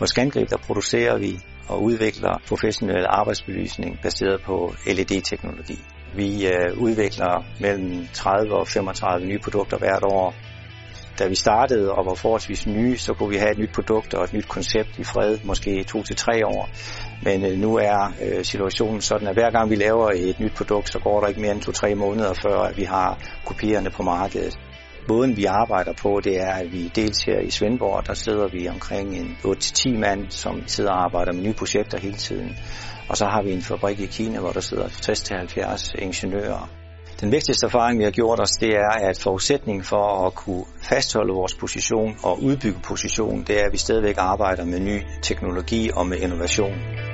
Hos Scangrip der producerer vi og udvikler professionel arbejdsbelysning baseret på LED-teknologi. Vi øh, udvikler mellem 30 og 35 nye produkter hvert år. Da vi startede og var forholdsvis nye, så kunne vi have et nyt produkt og et nyt koncept i fred, måske to til tre år. Men øh, nu er øh, situationen sådan, at hver gang vi laver et nyt produkt, så går der ikke mere end to-tre måneder, før at vi har kopierne på markedet. Måden vi arbejder på, det er, at vi dels her i Svendborg, der sidder vi omkring en 8-10 mand, som sidder og arbejder med nye projekter hele tiden. Og så har vi en fabrik i Kina, hvor der sidder 60-70 ingeniører. Den vigtigste erfaring, vi har gjort os, det er, at forudsætningen for at kunne fastholde vores position og udbygge position, det er, at vi stadigvæk arbejder med ny teknologi og med innovation.